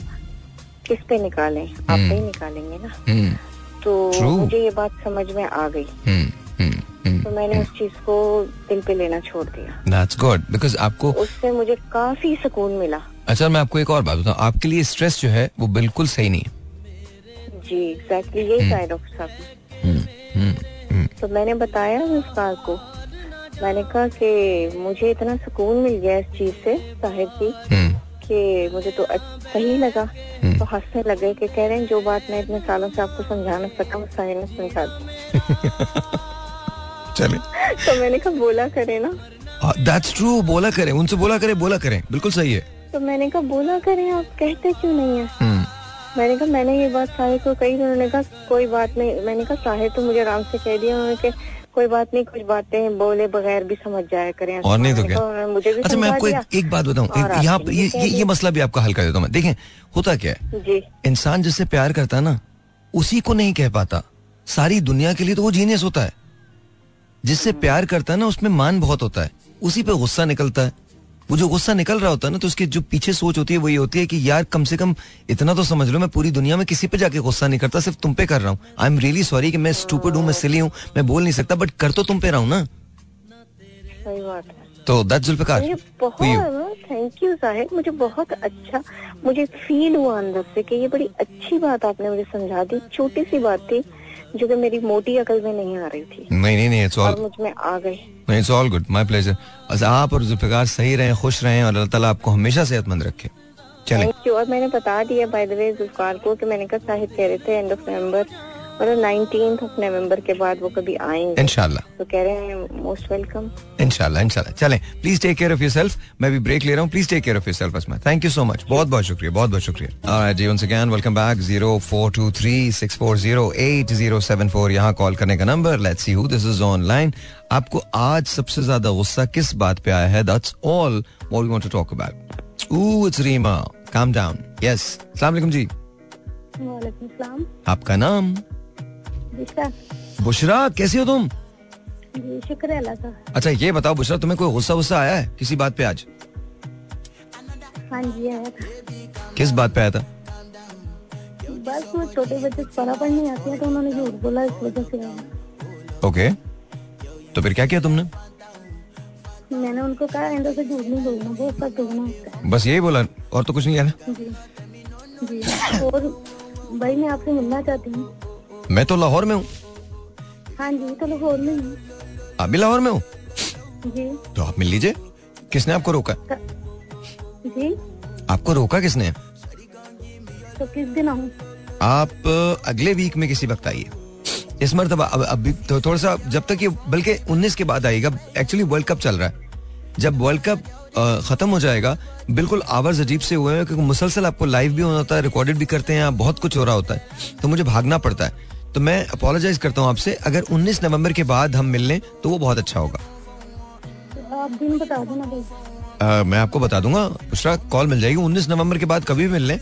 Speaker 2: किस पे निकालें? आप पे ही निकालेंगे ना?
Speaker 1: हम्म।
Speaker 2: तो
Speaker 1: True.
Speaker 2: मुझे ये बात समझ में आ गई।
Speaker 1: हम्म हम्म हम्म
Speaker 2: तो मैंने उस चीज़ को दिल पे लेना छोड़ दिया।
Speaker 1: दैट्स गुड बिकॉज़ आपको
Speaker 2: उससे मुझे काफ़ी सुकून मिला।
Speaker 1: अच्छा मैं आपको एक और बात बताऊँ। आपके लिए स्ट्रेस जो है वो बिल्कुल सही नहीं है।
Speaker 2: जी एग्जैक्टली यही कहा डॉक्टर साहब ने
Speaker 1: हम्म, हम्म, हम्म,
Speaker 2: तो मैंने बताया जुल्फकार को। मैंने कहा कि मुझे इतना सुकून मिल गया इस चीज़ से की
Speaker 1: हम्म,
Speaker 2: कि मुझे तो सही लगा। तो हंसने लगे कि कह रहे हैं जो बात मैं इतने सालों से आपको समझा ना सका वो साहिर ने समझा दी।
Speaker 1: चले
Speaker 2: तो मैंने कहा बोला करे ना।
Speaker 1: दैट्स ट्रू बोला करें उनसे बोला करें बोला करें। बिल्कुल सही है।
Speaker 2: तो मैंने कहा बोला करें आप कहते क्यों नहीं है?
Speaker 1: हम्म,
Speaker 2: मैंने कहा मैंने ये बात साहिर को कही उन्होंने कहा कोई बात नहीं। मैंने कहा साहिर तो मुझे आराम से कह दिया उन्होंने कहा कोई बात नहीं कुछ बातें बोले बगैर भी समझ जाया करें।
Speaker 1: और नहीं तो क्या?
Speaker 2: मुझे भी
Speaker 1: अच्छा मैं आपको एक, एक बात बताऊँ यहाँ ये ये, ये मसला भी आपका हल कर देता हूँ देखें होता क्या है?
Speaker 2: जी।
Speaker 1: इंसान जिससे प्यार करता है ना उसी को नहीं कह पाता। सारी दुनिया के लिए तो वो जीनियस होता है। जिससे प्यार करता है ना उसमें मान बहुत होता है। उसी पे गुस्सा निकलता है। वो जो गुस्सा निकल रहा होता है ना तो उसकी जो पीछे सोच होती है वही होती है कि यार कम से कम इतना तो समझ लो मैं पूरी दुनिया में किसी पे जाके गुस्सा नहीं करता सिर्फ़ तुम पे कर रहा हूँ। आई एम रियली सॉरी कि मैं स्टूपिड हूँ मैं सिली हूँ मैं बोल नहीं सकता बट कर तो तुम पे रहा हूँ ना। तो दैट जुल्फकार
Speaker 2: थैंक यू साहिब मुझे बहुत अच्छा मुझे फील हुआ अंदर से कि ये बड़ी अच्छी बात आपने मुझे समझा दी छोटी सी बात थी। जो कि मेरी मोटी अकल में नहीं आ रही थी।
Speaker 1: नहीं नहीं नहीं इट्स ऑल
Speaker 2: मुझमें आ गई।
Speaker 1: नहीं it's all good my pleasure अच्छा आप और जुल्फिकार सही रहें खुश रहें और अल्लाह ताला आपको हमेशा सेहतमंद रखे। चलें।
Speaker 2: और मैंने बता दिया बाय द वे जुल्फिकार को कि मैंने कहा साहिब कह रहे थे एंड ऑफ़ नवंबर और नाइनटीन ऑफ़ नवंबर के बाद वो कभी आएँगे।
Speaker 1: इनशाला
Speaker 2: तो कह रहे हैं मोस्ट वेलकम
Speaker 1: इनशाला इनशाला चलें please take care of yourself मैं भी ब्रेक ले रहा हूँ। Please take care of yourself Asma thank you so much बहुत बहुत शुक्रिया बहुत बहुत शुक्रिया। जी वंस अगेन वेलकम बैक 0423640807 यहाँ कॉल करने का number let's see who this is online आपको आज सबसे ज़्यादा गुस्सा किस बात पे आया है? That's all what we want to talk about oh it's Reema calm down yes अस्सलाम वालेकुम जी।
Speaker 2: वालेकुम सलाम।
Speaker 1: आपका नाम? बुशरा। कैसी हो तुम?
Speaker 2: शुक्र अल्लाह का।
Speaker 1: अच्छा ये बताओ बुशरा तुम्हें कोई गुस्सा गुस्सा आया है किसी बात पे आज?
Speaker 2: हाँ जी आया था।
Speaker 1: किस बात पे आया था?
Speaker 2: बस वो छोटे बच्चे पढ़ा पढ़ने आते हैं तो उन्होंने झूठ बोला इस वजह से।
Speaker 1: ओके तो फिर क्या किया तुमने?
Speaker 2: मैंने उनको कहा आइंदा से झूठ नहीं बोलना बहुत होता है
Speaker 1: बस यही बोला और तो कुछ नहीं कहना
Speaker 2: जी जी। और भाई मैं आपसे मिलना चाहती हूँ।
Speaker 1: मैं तो लाहौर में हूँ।
Speaker 2: हाँ जी तो लाहौर में हूँ।
Speaker 1: आप भी लाहौर में हो? तो आप मिल लीजिए। किसने आपको रोका?
Speaker 2: जी।
Speaker 1: आपको रोका किसने?
Speaker 2: तो किस दिन आऊँ?
Speaker 1: आप अगले वीक में किसी वक्त आइए। इस मरतबा अब अभी तो थोड़ा सा जब तक ये बल्कि 19 के बाद आएगा एक्चुअली वर्ल्ड कप चल रहा है। जब वर्ल्ड कप खत्म हो जाएगा बिल्कुल आवर्स अजीब से हुए हैं क्योंकि मुसलसल आपको लाइव भी होना होता है रिकॉर्डेड भी करते हैं बहुत कुछ हो रहा होता है। तो मुझे भागना पड़ता है। तो मैं अपोलोजाइज करता हूँ आपसे अगर 19 नवंबर के बाद हम मिल लें तो वो बहुत अच्छा होगा।
Speaker 2: आप दिन बता दो ना
Speaker 1: मैं आपको बता दूँगा दूसरा कॉल मिल जाएगी। 19 नवंबर के बाद कभी भी मिल लें।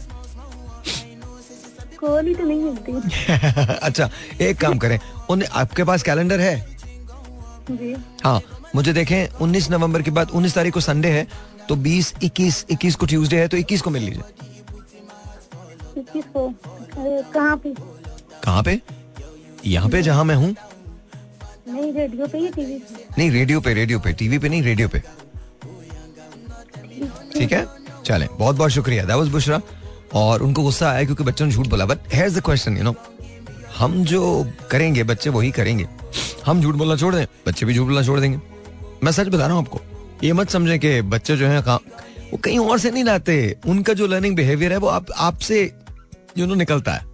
Speaker 2: कॉल ही तो नहीं मिलती।
Speaker 1: अच्छा एक काम करें उन आपके पास कैलेंडर है?
Speaker 2: जी।
Speaker 1: हाँ मुझे देखें 19 नवंबर के बाद 19 तारीख को संडे है तो 20 21 21 को ट्यूसडे है तो 21 को मिल लीजिए।
Speaker 2: इक्कीस को। कहाँ पे?
Speaker 1: कहाँ पे? यहाँ पे जहाँ मैं हूँ?
Speaker 2: नहीं रेडियो पे या टीवी पे।
Speaker 1: नहीं रेडियो पे रेडियो पे टीवी पे नहीं रेडियो पे। ठीक है? चलें बहुत बहुत शुक्रिया दैट वाज बुशरा और उनको गुस्सा आया क्योंकि बच्चों ने झूठ बोला but here the question you know हम जो करेंगे बच्चे वही करेंगे। हम झूठ बोलना छोड़ दें बच्चे भी झूठ बोलना छोड़ देंगे। मैं सच बता रहा हूँ आपको ये मत समझे कि बच्चे जो हैं वो कहीं और से नहीं लाते। उनका जो लर्निंग बिहेवियर है वो आप आपसे यू नो निकलता है।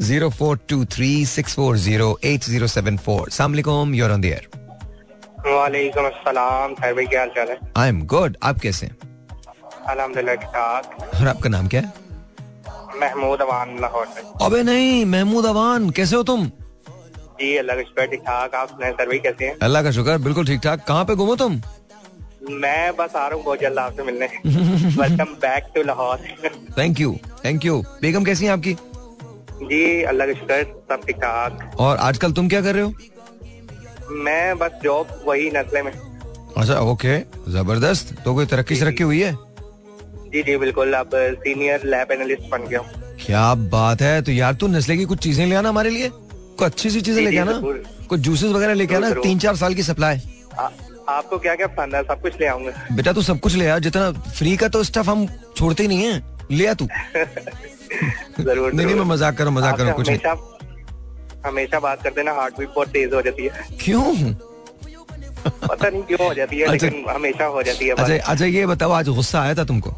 Speaker 1: That's what it is. 0423640807 Assalamualaikum, you're on the air.
Speaker 3: वालेकुम अस्सलाम खैर भाई क्या हाल चाल है?
Speaker 1: I'm good. आप कैसे हैं?
Speaker 3: अल्हम्दुलिल्लाह ठीक
Speaker 1: और आपका नाम क्या है?
Speaker 3: महमूद अवान लाहौर से।
Speaker 1: अबे नहीं महमूद अवान कैसे हो तुम?
Speaker 3: जी अल्लाह का शुक्र ठीक ठाक। आप सुनाए सर भाई कैसे हैं?
Speaker 1: अल्लाह का शुक्र बिल्कुल ठीक ठाक। कहाँ पे घूमो तुम?
Speaker 3: मैं बस आ रहा हूँ बहुत जल्द आपसे मिलने। Welcome back to Lahore.
Speaker 1: Thank you thank you बेगम कैसी हैं आपकी?
Speaker 3: जी अल्लाह का शुक्र सब ठीक ठाक
Speaker 1: और आजकल तुम क्या कर रहे हो?
Speaker 3: मैं बस जॉब वही नस्ले में।
Speaker 1: अच्छा ओके ज़बरदस्त। तो कोई तरक्की शरक्की हुई है?
Speaker 3: जी जी बिल्कुल। अब सीनियर लैब एनालिस्ट बन गया हूँ।
Speaker 1: क्या बात है तो यार तू नस्ले की कुछ चीज़ें ले आना हमारे लिए? कोई अच्छी सी चीज़ें लेके आना? कुछ जूसेस वगैरह लेके आना? तीन चार साल की सप्लाई
Speaker 3: आपको क्या क्या पसंद है? सब कुछ ले आऊँगा।
Speaker 1: बेटा तू सब कुछ ले आ। जितना फ्री का तो स्टफ़ हम छोड़ते ही नहीं है। ले आ तू।
Speaker 3: ज़रूर
Speaker 1: नहीं नहीं मैं मज़ाक कर मज़ाक कर कुछ
Speaker 3: हमेशा हमेशा बात करते ना हार्ट बीट बहुत तेज हो जाती है।
Speaker 1: क्यों?
Speaker 3: पता नहीं क्यों हो जाती है
Speaker 1: अच्छा।
Speaker 3: लेकिन हमेशा हो जाती है
Speaker 1: अच्छा अच्छा ये बताओ आज गुस्सा आया था तुमको?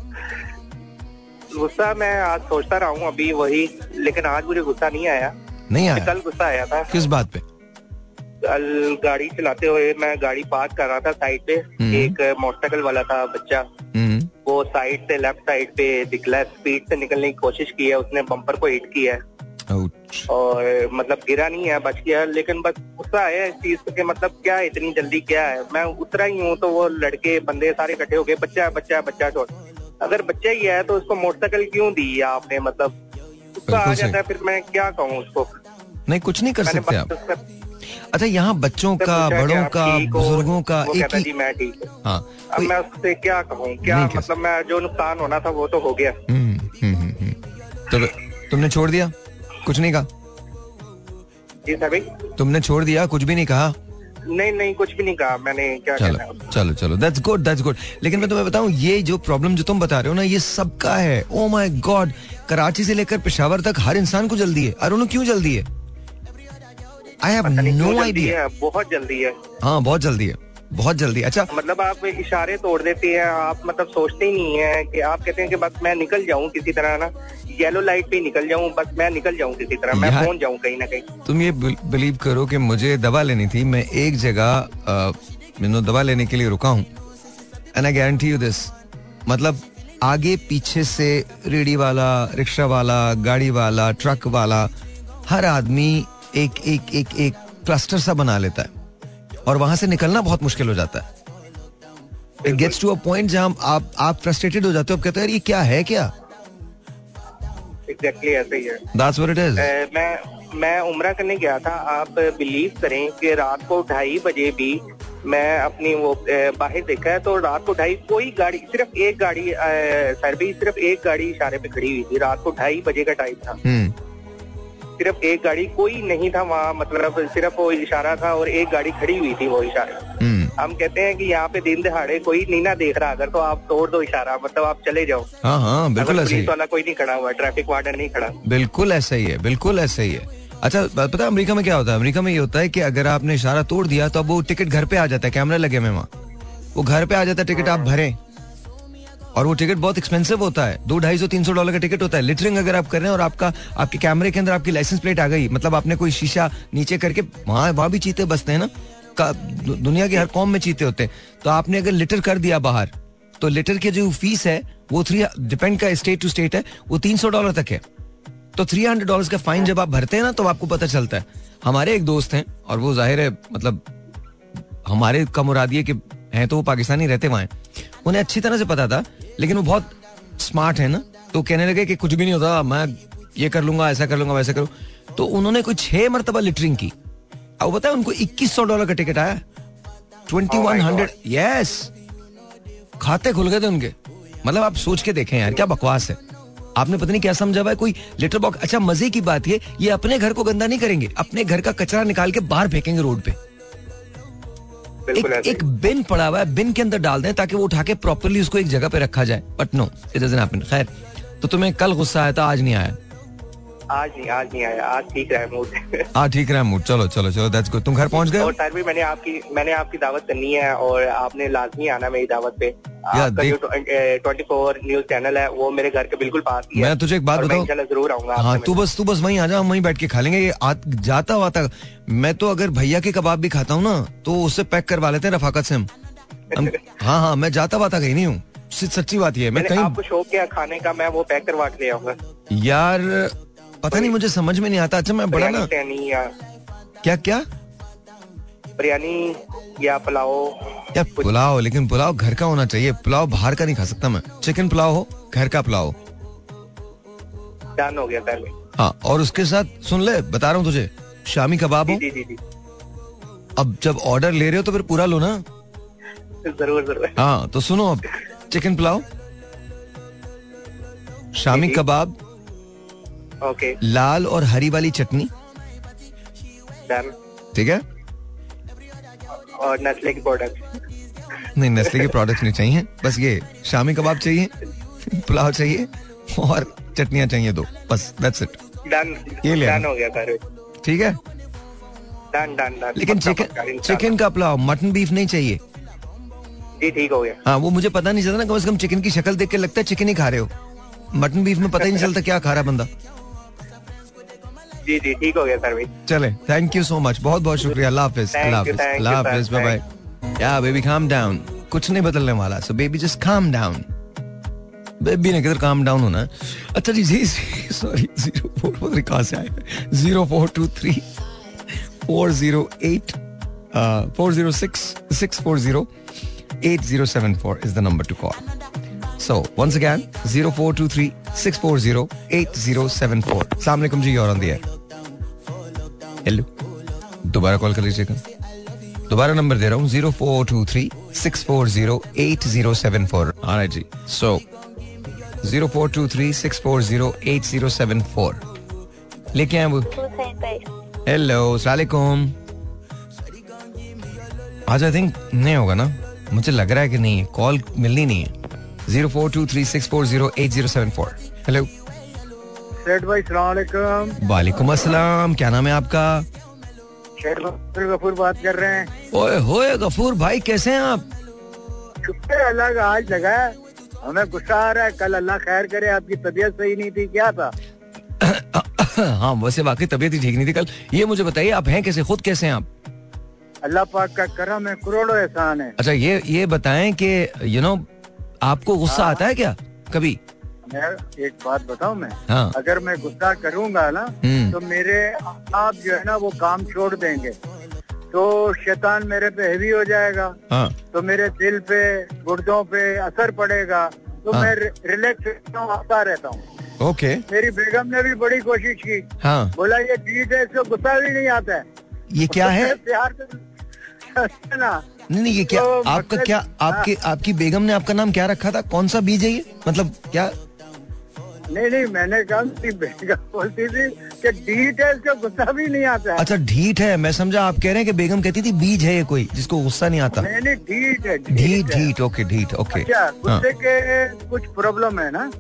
Speaker 3: गुस्सा मैं आज सोचता रहा हूँ अभी वही लेकिन आज मुझे गुस्सा नहीं आया।
Speaker 1: नहीं आया?
Speaker 3: कल गुस्सा आया था।
Speaker 1: किस बात पे?
Speaker 3: कल गाड़ी चलाते हुए मैं गाड़ी पार्क कर रहा था साइड पे
Speaker 1: हम्म।
Speaker 3: एक मोटरसाइकिल वाला था बच्चा।
Speaker 1: हम्म।
Speaker 3: वो साइड से लेफ़्ट साइड पे निकला स्पीड से निकलने की कोशिश की है उसने बम्पर को हिट किया है। और मतलब गिरा नहीं है बच गया। लेकिन बस गुस्सा आया इस चीज़ कि मतलब क्या इतनी जल्दी क्या है? मैं उतरा ही हूँ तो वो लड़के बंदे सारे इकट्ठे हो गए। बच्चा है बच्चा है बच्चा है छोड़। अगर बच्चा ही है तो उसको मोटरसाइकिल क्यों दी है आपने? मतलब गुस्सा आ जाता है फिर मैं क्या कहूँ उसको?
Speaker 1: नहीं कुछ नहीं कर सकते आप। अच्छा यहाँ बच्चों का बड़ों का बुज़ुर्गों का एक ही
Speaker 3: मैं ठीक हाँ। अब मैं उससे क्या कहूँ? क्या मतलब मैं जो नुकसान होना था वो तो हो गया।
Speaker 1: हम्म, हम्म, हम्म, हम्म। तो तुमने छोड़ दिया? कुछ नहीं कहा?
Speaker 3: जी सर भाई
Speaker 1: तुमने छोड़ दिया? कुछ भी नहीं कहा?
Speaker 3: नहीं नहीं कुछ भी नहीं कहा। मैंने क्या कहना
Speaker 1: चलो चलो चलो। दैट्स गुड दैट्स गुड लेकिन मैं तुम्हें बताऊँ ये जो प्रॉब्लम जो तुम बता रहे हो ना ये सबका है। ओ माय गॉड कराची से लेकर पेशावर तक हर इंसान को जल्दी है। अरुण क्यों जल्दी है? आई हैव नो आइडिया
Speaker 3: है बहुत जल्दी है।
Speaker 1: हाँ बहुत जल्दी है बहुत जल्दी अच्छा।
Speaker 3: मतलब आप इशारे तोड़ देते हैं आप मतलब सोचते ही नहीं है कि आप कहते हैं कि बस मैं निकल जाऊँ किसी तरह ना? येलो लाइट पे निकल जाऊँ बस मैं निकल जाऊँ किसी तरह मैं पहुँच जाऊँ कहीं ना कहीं।
Speaker 1: तुम ये बिलीव करो कि मुझे दवा लेनी थी मैं एक जगह मैंने दवा लेने के लिए रुका हूँ। And I guarantee you this मतलब आगे पीछे से रेडी वाला रिक्शा वाला गाड़ी वाला ट्रक वाला हर आदमी एक एक एक एक क्लस्टर सा बना लेता है। और वहाँ से निकलना बहुत मुश्किल हो जाता है। It gets to a point जहाँ आप आप फ्रस्ट्रेटेड हो जाते हो आप कहते हो यार ये क्या है क्या?
Speaker 3: एग्जैक्टली ऐसा ही है।
Speaker 1: दैट्स व्हाट इट इज़
Speaker 3: मैं मैं उम्रा करने गया था। आप बिलीव करें कि रात को ढाई बजे भी मैं अपनी वो बाहर देखा है तो रात को ढाई कोई गाड़ी सिर्फ़ एक गाड़ी सर भी सिर्फ़ एक गाड़ी इशारे पे खड़ी हुई थी। रात को ढाई बजे का टाइम था।
Speaker 1: हम्म।
Speaker 3: सिर्फ़ एक गाड़ी कोई नहीं था वहाँ मतलब सिर्फ़ वो इशारा था और एक गाड़ी खड़ी हुई थी वो इशारे।
Speaker 1: हम्म।
Speaker 3: हम कहते हैं कि यहाँ पे दिन दिहाड़े कोई नहीं ना देख रहा अगर तो आप तोड़ दो इशारा मतलब आप चले जाओ।
Speaker 1: हाँ हाँ बिल्कुल ऐसे ही
Speaker 3: वाला कोई नहीं खड़ा हुआ ट्रैफ़िक वार्डन नहीं खड़ा।
Speaker 1: बिल्कुल ऐसा ही है बिल्कुल ऐसा ही है। अच्छा पता है अमेरिका में क्या होता है? अमेरिका में ये होता है कि अगर आपने इशारा तोड़ दिया तो अब वो टिकट घर पे आ जाता है कैमरा लगे हुए वहाँ। वो घर पे आ जाता है टिकट आप भरें। और वो टिकट बहुत एक्सपेंसिव होता है। दो ढाई सौ, तीन सौ डॉलर का टिकट होता है। लिटरिंग अगर आप कर रहे हैं और आपका, आपके कैमरे के अंदर आपकी लाइसेंस प्लेट आ गई मतलब आपने कोई शीशा नीचे करके, वहाँ वहाँ भी चीते बसते हैं ना? दुनिया की हर कौम में चीते होते हैं। तो आपने अगर लिटर कर दिया बाहर तो लिटर की जो फ़ीस है, वो थ्री डिपेंड का स्टेट टू स्टेट है, वो तीन सौ डॉलर तक है। तो थ्री हंड्रेड डॉलर का फाइन जब आप भरते हैं ना तो आपको पता चलता है। हमारे एक दोस्त हैं, और वो ज़ाहिर है मतलब हमारे का मुराद ये कि हैं तो वो पाकिस्तानी रहते वहाँ उन्हें अच्छी तरह से पता था लेकिन वो बहुत स्मार्ट है ना। तो कहने लगे कि कुछ भी नहीं होता मैं ये कर लूँगा ऐसा कर लूँगा वैसा करूँ तो उन्होंने कोई छह मरतबा लिटरिंग की। अब बताया उनको इक्कीस सौ डॉलर का टिकट आया। ट्वेंटी वन हंड्रेड यस खाते खुल गए थे उनके। मतलब आप सोच के देखें यार क्या बकवास है। आपने पता नहीं क्या समझा हुआ है? कोई लिटर बॉक्स अच्छा मज़े की बात ये ये अपने घर को गंदा नहीं करेंगे। अपने घर का कचरा निकाल के बाहर फेंकेंगे रोड पे।
Speaker 3: बिल्कुल ऐसा
Speaker 1: एक बिन पड़ा हुआ है बिन के अंदर डाल दें ताकि वो उठा के प्रॉपरली उसको एक जगह पे रखा जाए। But no it doesn't happen खैर तो तुम्हें कल गुस्सा आया था आज नहीं आया।
Speaker 3: आज नहीं आज नहीं आया आज ठीक रहा मूड
Speaker 1: हाँ ठीक रहा मूड चलो चलो चलो दैट्स गुड तुम घर पहुँच गए
Speaker 3: और भी मैंने आपकी मैंने आपकी दावत करनी है और आपने लाजमी आना मेरी दावत पे. ट्वेंटी फोर न्यूज़ चैनल है वो मेरे घर के बिल्कुल पास ही है.
Speaker 1: मैं तुझे एक बात बताऊँ?
Speaker 3: ज़रूर आऊँगा
Speaker 1: हाँ तू बस तू बस वहीं आ जा हम वहीं बैठ के खा लेंगे। ये जाता वाता मैं तो अगर भैया के कबाब भी खाता हूँ ना तो उससे पैक करवा लेते हैं रफाकत से हम। हाँ हाँ मैं जाता वाता कहीं नहीं हूँ। सच्ची बात ये है, मैं कहीं
Speaker 3: आपको शौक किया खाने का मैं वो पैक करवा के ले आऊँगा।
Speaker 1: यार पता नहीं मुझे समझ में नहीं आता। अच्छा मैं बड़ा ना क्या क्या?
Speaker 3: बिरयानी या पुलाव।
Speaker 1: यार पुलाव? लेकिन पुलाव घर का होना चाहिए। पुलाव बाहर का नहीं खा सकता मैं। चिकन पुलाव हो घर का पुलाव हो।
Speaker 3: डन हो गया
Speaker 1: हाँ और उसके साथ सुन ले बता रहा हूँ तुझे। शामी कबाब हो। अब जब ऑर्डर ले रहे हो तो फिर पूरा लो ना।
Speaker 3: ज़रूर ज़रूर।
Speaker 1: हाँ तो सुनो अब। चिकन पुलाव। शामी। कबाब।
Speaker 3: ओके
Speaker 1: लाल और हरी वाली चटनी। ठीक है?
Speaker 3: और नस्ले की प्रोडक्ट
Speaker 1: नहीं नस्ले के प्रोडक्ट्स नहीं चाहिए। बस ये शामी कबाब चाहिए पुलाव चाहिए और चटनियाँ चाहिए दो। बस दैट्स इट
Speaker 3: डन
Speaker 1: ये ले
Speaker 3: हो गया
Speaker 1: ठीक है?
Speaker 3: डन डन डन
Speaker 1: लेकिन चिकन चिकन का पुलाव मटन बीफ नहीं चाहिए।
Speaker 3: जी ठीक हो गया।
Speaker 1: हाँ वो मुझे पता नहीं चलता ना कम से कम चिकन की शक्ल देख के लगता है चिकन ही खा रहे हो। मटन बीफ में पता ही नहीं चलता क्या खा रहा है बंदा।
Speaker 3: जी जी ठीक हो गया सर भाई
Speaker 1: चले थैंक यू सो मच बहुत बहुत शुक्रिया। अल्लाह हाफिज अल्लाह हाफिज. बाय बाय या बेबी काम डाउन कुछ नहीं बदलने वाला। So baby just calm down baby ने किधर काम डाउन होना? अच्छा जी जी सॉरी ज़ीरो फोर पता नहीं कहाँ से आए? Zero four two three four zero eight four zero six six four zero eight zero seven four is the number to call So once again, 0423 640 8074. Assalamu alaikum ji you're on the air. Hello दोबारा call कर लीजिएगा। दोबारा number दे रहा हूँ zero four two three six four zero eight zero seven four हाँ जी। So zero four two three six four zero eight zero seven four लेके आए वो हेलो सलाकुम आज आई थिंक नहीं होगा ना? मुझे लग रहा है कि नहीं कॉल मिलनी नहीं है। Zero four two three six four zero eight zero seven four hello
Speaker 5: Seth भाई सलाम
Speaker 1: वालेकुम अस्सलाम क्या नाम है आपका?
Speaker 5: गफूर बात कर रहे हैं।
Speaker 1: ओए होए गफूर भाई कैसे हैं आप?
Speaker 5: शुक्र है अल्लाह का आज लगा है। हमें गुस्सा आ रहा है कल अल्लाह खैर करे आपकी तबीयत सही नहीं थी क्या था?
Speaker 1: हाँ वैसे वाकई तबीयत ही ठीक नहीं थी कल। ये मुझे बताइए आप हैं कैसे खुद कैसे हैं आप?
Speaker 5: अल्लाह पाक का करम है करोड़ों एहसान है।
Speaker 1: अच्छा ये ये बताएँ कि यू नो आपको गुस्सा आता है क्या कभी?
Speaker 5: मैं एक बात बताऊँ मैं?
Speaker 1: हाँ।
Speaker 5: अगर मैं गुस्सा करूँगा ना
Speaker 1: हम्म।
Speaker 5: तो मेरे आप जो है ना वो काम छोड़ देंगे। तो शैतान मेरे पे हैवी हो जाएगा।
Speaker 1: हाँ।
Speaker 5: तो मेरे दिल पे गुर्दों पे असर पड़ेगा। तो
Speaker 1: हाँ।
Speaker 5: मैं रिलैक्स हूँ आता रहता हूँ।
Speaker 1: ओके।
Speaker 5: मेरी बेगम ने भी बड़ी कोशिश की।
Speaker 1: हाँ।
Speaker 5: बोला ये जीत है इसको गुस्सा भी नहीं आता है।
Speaker 1: ये क्या है?
Speaker 5: प्यार ना।
Speaker 1: नहीं नहीं ये क्या
Speaker 5: तो
Speaker 1: आपका
Speaker 5: मतलब-
Speaker 1: क्या आपके आपकी बेगम ने आपका नाम क्या रखा था? कौन सा बीज है ये? मतलब क्या
Speaker 5: नहीं नहीं मैंने कहा बेगम बोलती थी कि डीट है इसको गुस्सा भी नहीं आता।
Speaker 1: अच्छा ढीठ है मैं समझा आप कह रहे हैं कि बेगम कहती थी बीज है ये कोई जिसको गुस्सा नहीं आता।
Speaker 5: नहीं नहीं डीट है
Speaker 1: ढीठ
Speaker 5: है।
Speaker 1: ढीठ ओके ढीठ ओके।
Speaker 5: अच्छा
Speaker 1: हाँ।
Speaker 5: गुस्से के कुछ प्रॉब्लम है ना?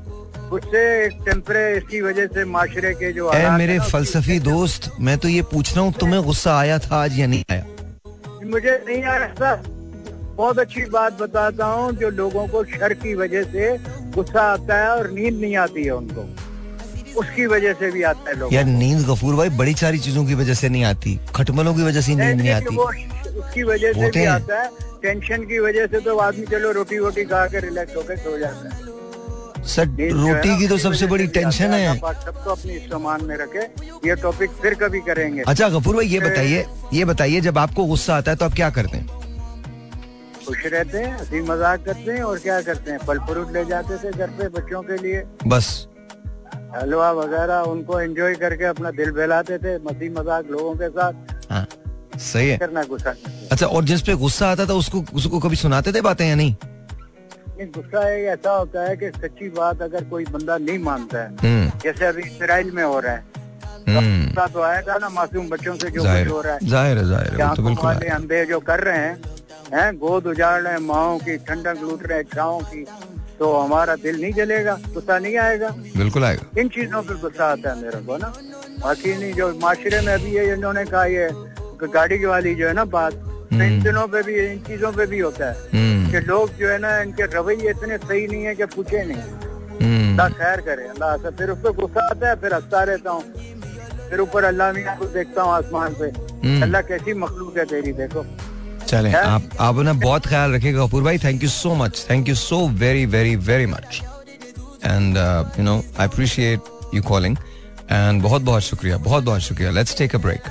Speaker 5: गुस्से टेम्परे इसकी वजह से माशरे के जो
Speaker 1: ए मेरे फलसफी दोस्त मैं तो ये पूछ रहा हूँ तुम्हें गुस्सा आया था आज या नहीं आया?
Speaker 5: मुझे नहीं आ रहा था। बहुत अच्छी बात बताता हूँ जो लोगों को शर की वजह से गुस्सा आता है और नींद नहीं आती है उनको। उसकी वजह से भी आता है लोगों।
Speaker 1: यार नींद गफूर भाई बड़ी सारी चीज़ों की वजह से नहीं आती। खटमलों की वजह से नींद नहीं आती।
Speaker 5: उसकी वजह से भी आता है। टेंशन की वजह से तो आदमी चलो रोटी वोटी खा के रिलैक्स होकर सो जाता है।
Speaker 1: सर रोटी की तो सबसे बड़ी टेंशन है।
Speaker 5: सबको अपनी इस्तेमाल में रखे। ये टॉपिक फिर कभी करेंगे।
Speaker 1: अच्छा गफूर भाई ये बताइए ये बताइए जब आपको गुस्सा आता है तो आप क्या करते हैं?
Speaker 5: खुश रहते हैं हँसी मज़ाक करते हैं और क्या करते हैं? फल फ्रूट ले जाते थे घर पे बच्चों के लिए।
Speaker 1: बस।
Speaker 5: हलवा वगैरह उनको एंजॉय करके अपना दिल बहलाते थे मसी मज़ाक लोगों के साथ।
Speaker 1: हाँ सही है।
Speaker 5: करना गुस्सा
Speaker 1: अच्छा और जिस पे गुस्सा आता था उसको उसको कभी सुनाते थे बातें या नहीं?
Speaker 5: गुस्सा एक ऐसा होता है कि सच्ची बात अगर कोई बंदा नहीं मानता है
Speaker 1: हम्म।
Speaker 5: जैसे अभी इसराइल में हो रहा है
Speaker 1: हम्म।
Speaker 5: गुस्सा तो आया था ना मासूम बच्चों से जो कुछ हो रहा है।
Speaker 1: ज़ाहिर है ज़ाहिर है तो बिल्कुल है।
Speaker 5: अंधे जो कर रहे हैं हैं? गोद उजाड़ रहे हैं माओ की ठंडक लूट रहे हैं छाओं की तो हमारा दिल नहीं जलेगा गुस्सा नहीं आएगा।
Speaker 1: बिल्कुल आएगा।
Speaker 5: इन चीज़ों पर गुस्सा आता है मेरे को ना। बाकी नहीं जो माशरे में अभी ये इन्होंने कहा ये गाड़ी वाली जो है ना बात तो इन दिनों पे भी इन चीज़ों पे भी होता है
Speaker 1: हम्म।
Speaker 5: कि लोग जो है ना इनके रवैये इतने सही नहीं है कि पूछे नहीं।
Speaker 1: हम्म।
Speaker 5: अल्लाह खैर करे अल्लाह से फिर उस पर गुस्सा आता है फिर हंसता रहता हूँ। फिर ऊपर अल्लाह मियाँ को देखता हूँ आसमान पे।
Speaker 1: हम्म।
Speaker 5: अल्लाह कैसी मखलूक है तेरी देखो।
Speaker 1: चलें। आप आप ना बहुत ख्याल रखिएगा कपूर भाई। Thank you so much thank you so very very very much and you know I appreciate you calling and बहुत बहुत शुक्रिया बहुत बहुत शुक्रिया। Let's take a break